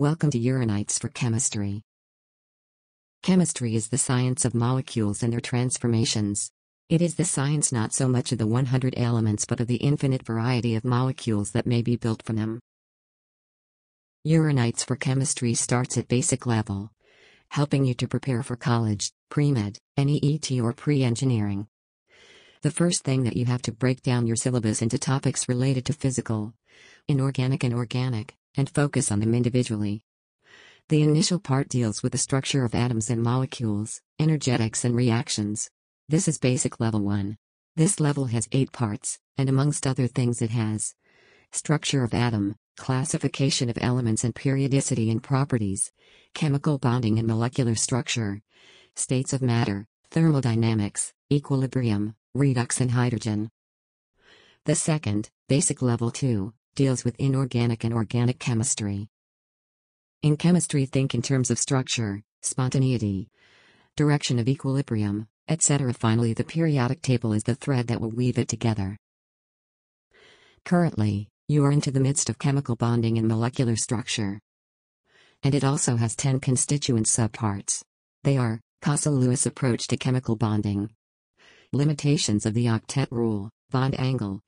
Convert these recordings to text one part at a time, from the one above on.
Welcome to Uranites for Chemistry. Chemistry is the science of molecules and their transformations. It is the science not so much of the 100 elements but of the infinite variety of molecules that may be built from them. Uranites for Chemistry starts at basic level, helping you to prepare for college, pre-med, NEET or pre-engineering. The first thing that you have to break down your syllabus into topics related to physical, inorganic and organic, and focus on them individually. The initial part deals with the structure of atoms and molecules, energetics and reactions. This is basic level 1. This level has 8 parts, and amongst other things it has structure of atom, classification of elements and periodicity and properties, chemical bonding and molecular structure, states of matter, thermodynamics, equilibrium, redox and hydrogen. The second, basic level 2, deals with inorganic and organic chemistry. In chemistry, think in terms of structure, spontaneity, direction of equilibrium, etc. Finally, the periodic table is the thread that will weave it together. Currently, you are into the midst of chemical bonding and molecular structure. And it also has 10 constituent subparts. They are Kossel-Lewis approach to chemical bonding, limitations of the octet rule, bond angle,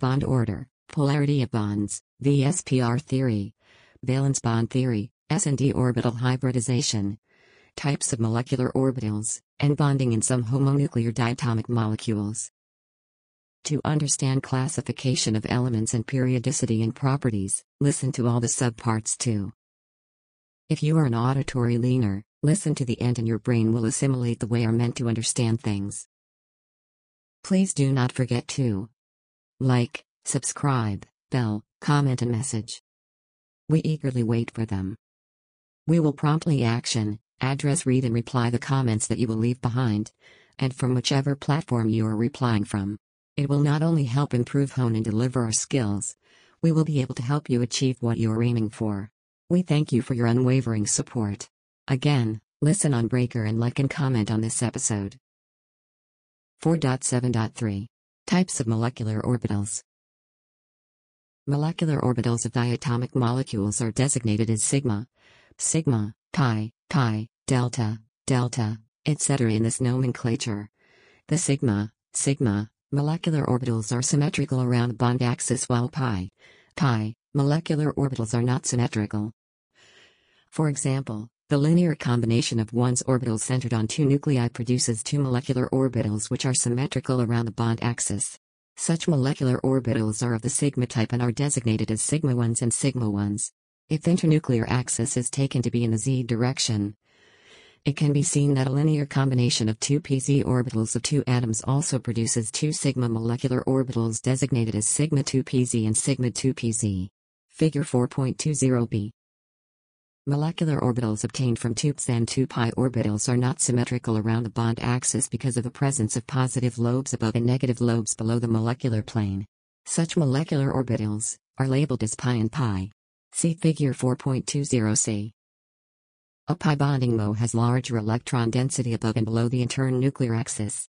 bond order, Polarity of bonds, VSEPR theory. Valence bond theory, S&D orbital hybridization. Types of molecular orbitals, and bonding in some homonuclear diatomic molecules. To understand classification of elements and periodicity and properties, listen to all the subparts too. If you are an auditory leaner, listen to the end and your brain will assimilate the way are meant to understand things. Please do not forget to like, subscribe, bell, comment and message. We eagerly wait for them. We will promptly action, address read and reply the comments that you will leave behind, and from whichever platform you are replying from. It will not only help improve hone and deliver our skills, we will be able to help you achieve what you are aiming for. We thank you for your unwavering support. Again, listen on Breaker and like and comment on this episode. 4.7.3 Types of molecular orbitals. Molecular orbitals of diatomic molecules are designated as sigma, sigma, pi, pi, delta, delta, etc. in this nomenclature. The sigma, sigma, molecular orbitals are symmetrical around the bond axis while pi, pi, molecular orbitals are not symmetrical. For example, the linear combination of 1s orbitals centered on two nuclei produces two molecular orbitals which are symmetrical around the bond axis. Such molecular orbitals are of the sigma type and are designated as sigma 1s and sigma 1s. If the internuclear axis is taken to be in the z direction, it can be seen that a linear combination of two pz orbitals of two atoms also produces two sigma molecular orbitals designated as sigma 2pz and sigma 2pz. Figure 4.20b. Molecular orbitals obtained from 2ps and 2pi orbitals are not symmetrical around the bond axis because of the presence of positive lobes above and negative lobes below the molecular plane. Such molecular orbitals are labeled as pi and pi. See figure 4.20c. A pi bonding Mo has larger electron density above and below the internuclear axis.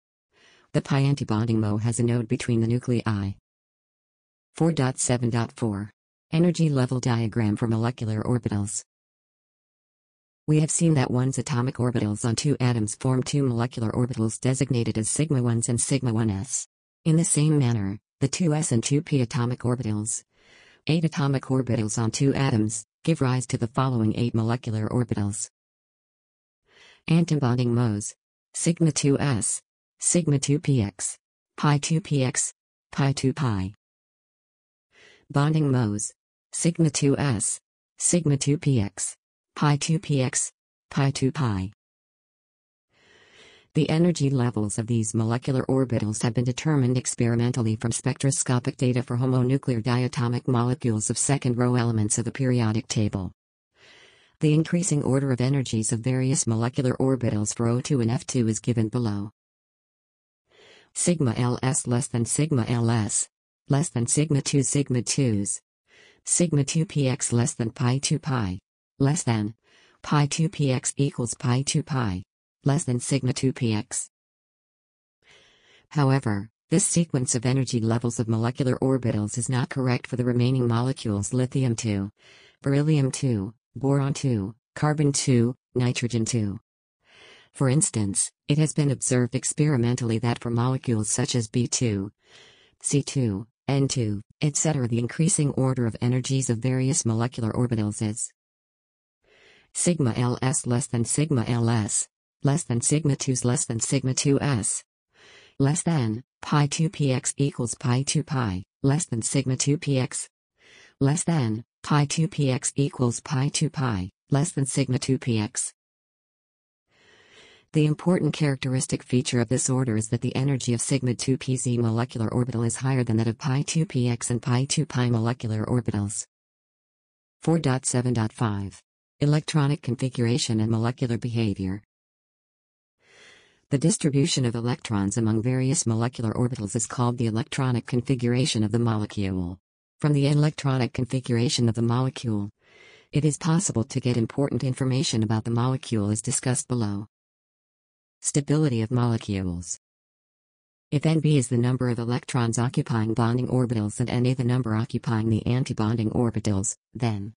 The pi antibonding Mo has a node between the nuclei. 4.7.4 Energy level diagram for molecular orbitals. We have seen that 1s atomic orbitals on two atoms form two molecular orbitals designated as sigma 1s and sigma 1s. In the same manner, the 2s and 2p atomic orbitals, 8 atomic orbitals on two atoms, give rise to the following 8 molecular orbitals. Antibonding MOs Sigma 2s, Sigma 2px, Pi 2px, Pi 2 pi. Bonding MOs Sigma 2s, Sigma 2px, pi 2px, pi 2 pi. The energy levels of these molecular orbitals have been determined experimentally from spectroscopic data for homonuclear diatomic molecules of second row elements of the periodic table. The increasing order of energies of various molecular orbitals for O2 and F2 is given below. Sigma LS less than sigma LS, less than sigma 2 sigma 2s, sigma 2 px less than pi 2 pi less than pi 2 px equals pi 2 pi less than sigma 2 px. However, this sequence of energy levels of molecular orbitals is not correct for the remaining molecules lithium 2, beryllium 2, boron 2, carbon 2, nitrogen 2. For instance, it has been observed experimentally that for molecules such as B2, C2, N2, etc., the increasing order of energies of various molecular orbitals is sigma ls less than sigma ls, less than sigma 2s less than sigma 2s, less than pi 2 px equals pi 2 pi, less than sigma 2 px, less than pi 2 px equals pi 2 pi, less than sigma 2 px. The important characteristic feature of this order is that the energy of sigma 2 pz molecular orbital is higher than that of pi 2 px and pi 2 pi molecular orbitals. 4.7.5 Electronic configuration and molecular behavior. The distribution of electrons among various molecular orbitals is called the electronic configuration of the molecule. From the electronic configuration of the molecule, it is possible to get important information about the molecule as discussed below. Stability of molecules. If Nb is the number of electrons occupying bonding orbitals and Na the number occupying the antibonding orbitals, then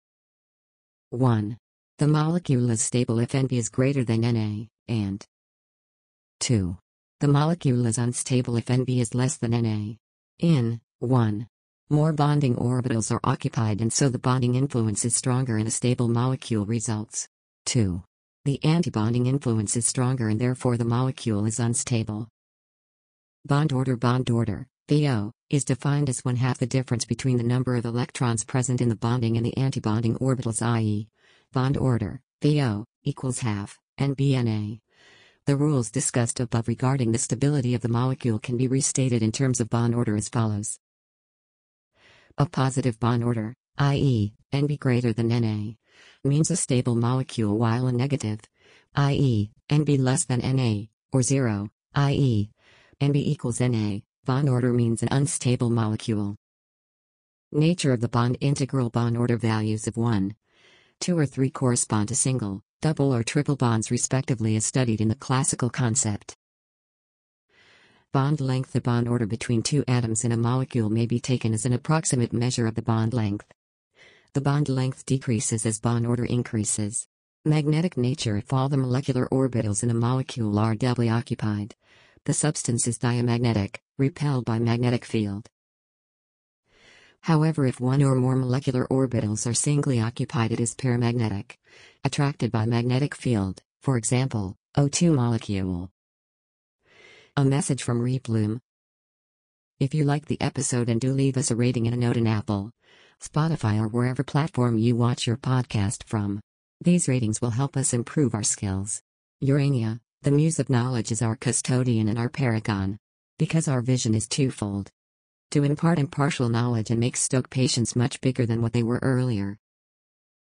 1. The molecule is stable if Nb is greater than Na, and 2. The molecule is unstable if Nb is less than Na. In 1. More bonding orbitals are occupied and so the bonding influence is stronger in a stable molecule results. 2. The antibonding influence is stronger and therefore the molecule is unstable. Bond order Bond order, VO, is defined as one half the difference between the number of electrons present in the bonding and the antibonding orbitals i.e. bond order, VO, equals half, NBNA. The rules discussed above regarding the stability of the molecule can be restated in terms of bond order as follows. A positive bond order, i.e., Nb greater than Na, means a stable molecule while a negative, i.e., Nb less than Na, or 0, i.e., Nb equals Na, bond order means an unstable molecule. Nature of the bond integral bond order values of 1, 2 or 3 correspond to single, double or triple bonds respectively as studied in the classical concept. Bond length The bond order between two atoms in a molecule may be taken as an approximate measure of the bond length. The bond length decreases as bond order increases. Magnetic nature If all the molecular orbitals in a molecule are doubly occupied, the substance is diamagnetic, repelled by magnetic field. However if one or more molecular orbitals are singly occupied it is paramagnetic, attracted by magnetic field, for example, O2 molecule. A message from Rebloom. If you like the episode and do leave us a rating and a note in Apple, Spotify or wherever platform you watch your podcast from. These ratings will help us improve our skills. Urania, the muse of knowledge is our custodian and our paragon. Because our vision is twofold. To impart impartial knowledge and make stroke patients much bigger than what they were earlier.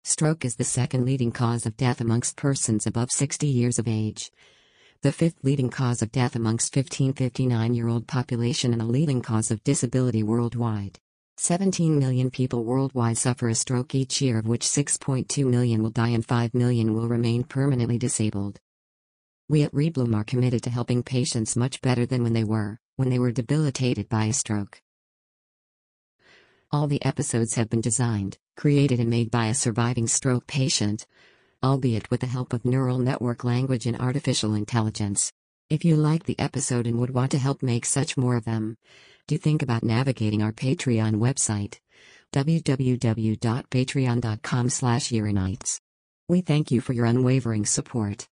Stroke is the second leading cause of death amongst persons above 60 years of age. The fifth leading cause of death amongst 15 59 year old population and a leading cause of disability worldwide. 17 million people worldwide suffer a stroke each year, of which 6.2 million will die and 5 million will remain permanently disabled. We at Rebloom are committed to helping patients much better than when they were, when they were debilitated by a stroke. All the episodes have been designed, created, and made by a surviving stroke patient, albeit with the help of neural network language and artificial intelligence. If you like the episode and would want to help make such more of them, do think about navigating our Patreon website www.patreon.com slash We thank you for your unwavering support.